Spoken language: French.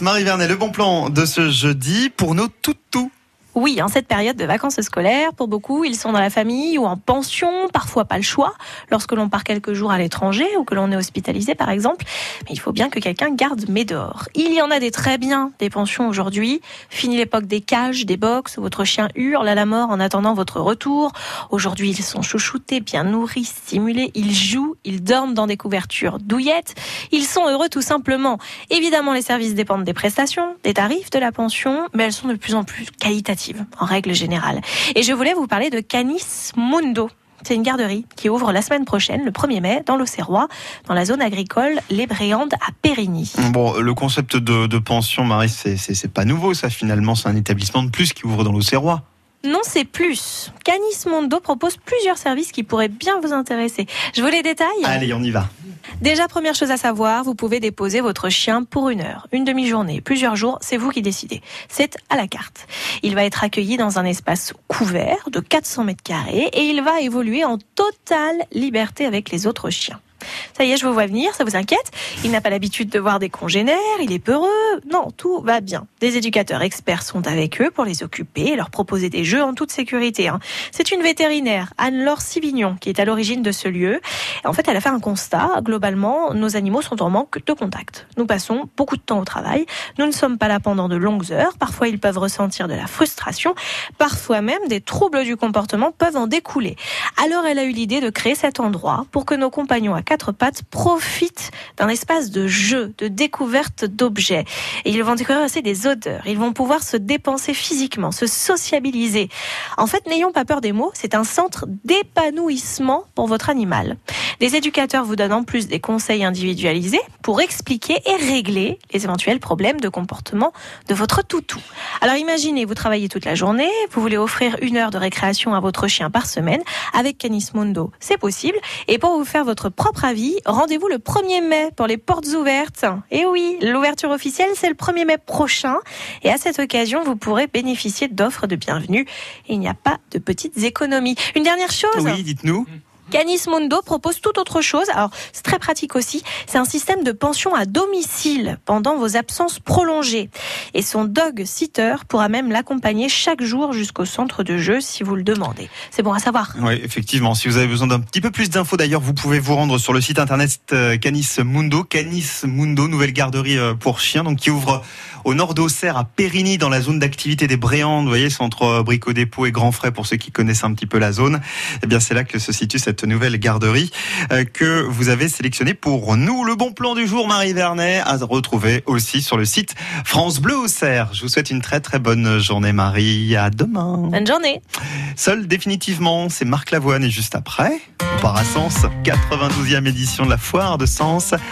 Marie Vernet, le bon plan de ce jeudi pour nos toutous. Oui, en cette période de vacances scolaires, pour beaucoup, ils sont dans la famille ou en pension, parfois pas le choix, lorsque l'on part quelques jours à l'étranger ou que l'on est hospitalisé par exemple. Mais il faut bien que quelqu'un garde Médor. Il y en a des très bien, des pensions aujourd'hui. Fini l'époque des cages, des box, où votre chien hurle à la mort en attendant votre retour. Aujourd'hui, ils sont chouchoutés, bien nourris, stimulés, ils jouent, ils dorment dans des couvertures douillettes. Ils sont heureux tout simplement. Évidemment, les services dépendent des prestations, des tarifs de la pension, mais elles sont de plus en plus qualitatives en règle générale. Et je voulais vous parler de Canis Mundo. C'est une garderie qui ouvre la semaine prochaine, le 1er mai, dans l'Auxerrois, dans la zone agricole Les Bréandes à Périgny. Bon, le concept de, de pension, Marie, c'est pas nouveau, ça finalement, c'est un établissement de plus qui ouvre dans l'Auxerrois. Non, c'est plus. Canis Mundo propose plusieurs services qui pourraient bien vous intéresser. Je vous les détaille Allez, on y va. Déjà, première chose à savoir, vous pouvez déposer votre chien pour une heure, une demi-journée, plusieurs jours, c'est vous qui décidez. C'est à la carte. Il va être accueilli dans un espace couvert de 400 mètres carrés et il va évoluer en totale liberté avec les autres chiens. Ça y est, je vous vois venir, ça vous inquiète Il n'a pas l'habitude de voir des congénères, il est peureux. Non, tout va bien. Des éducateurs experts sont avec eux pour les occuper et leur proposer des jeux en toute sécurité. Hein. C'est une vétérinaire, Anne-Laure Sivignon, qui est à l'origine de ce lieu. En fait, elle a fait un constat. Globalement, nos animaux sont en manque de contact. Nous passons beaucoup de temps au travail. Nous ne sommes pas là pendant de longues heures. Parfois, ils peuvent ressentir de la frustration. Parfois même, des troubles du comportement peuvent en découler. Alors, elle a eu l'idée de créer cet endroit pour que nos compagnons à quatre pattes profitent d'un espace de jeu, de découverte d'objets. Et ils vont découvrir aussi des odeurs. Ils vont pouvoir se dépenser physiquement, se sociabiliser. En fait, n'ayons pas peur des mots, c'est un centre d'épanouissement pour votre animal. Des éducateurs vous donnent en plus des conseils individualisés pour expliquer et régler les éventuels problèmes de comportement de votre toutou. Alors imaginez, vous travaillez toute la journée, vous voulez offrir une heure de récréation à votre chien par semaine avec Canis Mundo. C'est possible. Et pour vous faire votre propre avis, rendez-vous le 1er mai pour les portes ouvertes. Et oui, l'ouverture officielle, c'est le 1er mai prochain. Et à cette occasion, vous pourrez bénéficier d'offres de bienvenue. Il n'y a pas de petites économies. Une dernière chose. Oui, dites-nous. Canis Mundo propose tout autre chose. Alors, c'est très pratique aussi. C'est un système de pension à domicile pendant vos absences prolongées. Et son dog sitter pourra même l'accompagner chaque jour jusqu'au centre de jeu si vous le demandez. C'est bon à savoir. Oui, effectivement. Si vous avez besoin d'un petit peu plus d'infos, d'ailleurs, vous pouvez vous rendre sur le site internet euh, Canis Mundo. Canis Mundo, nouvelle garderie euh, pour chiens, donc qui ouvre au nord d'Auxerre, à Périgny, dans la zone d'activité des Bréandes. Vous voyez, c'est entre euh, Brico Dépôt et Grand Frais pour ceux qui connaissent un petit peu la zone. Eh bien, c'est là que se situe cette nouvelle garderie que vous avez sélectionnée pour nous. Le bon plan du jour, Marie Vernet, à retrouver aussi sur le site France Bleu Auxerre. Je vous souhaite une très très bonne journée, Marie. À demain. Bonne journée. Seul définitivement, c'est Marc Lavoine et juste après, on part à Sens, 92e édition de la foire de Sens.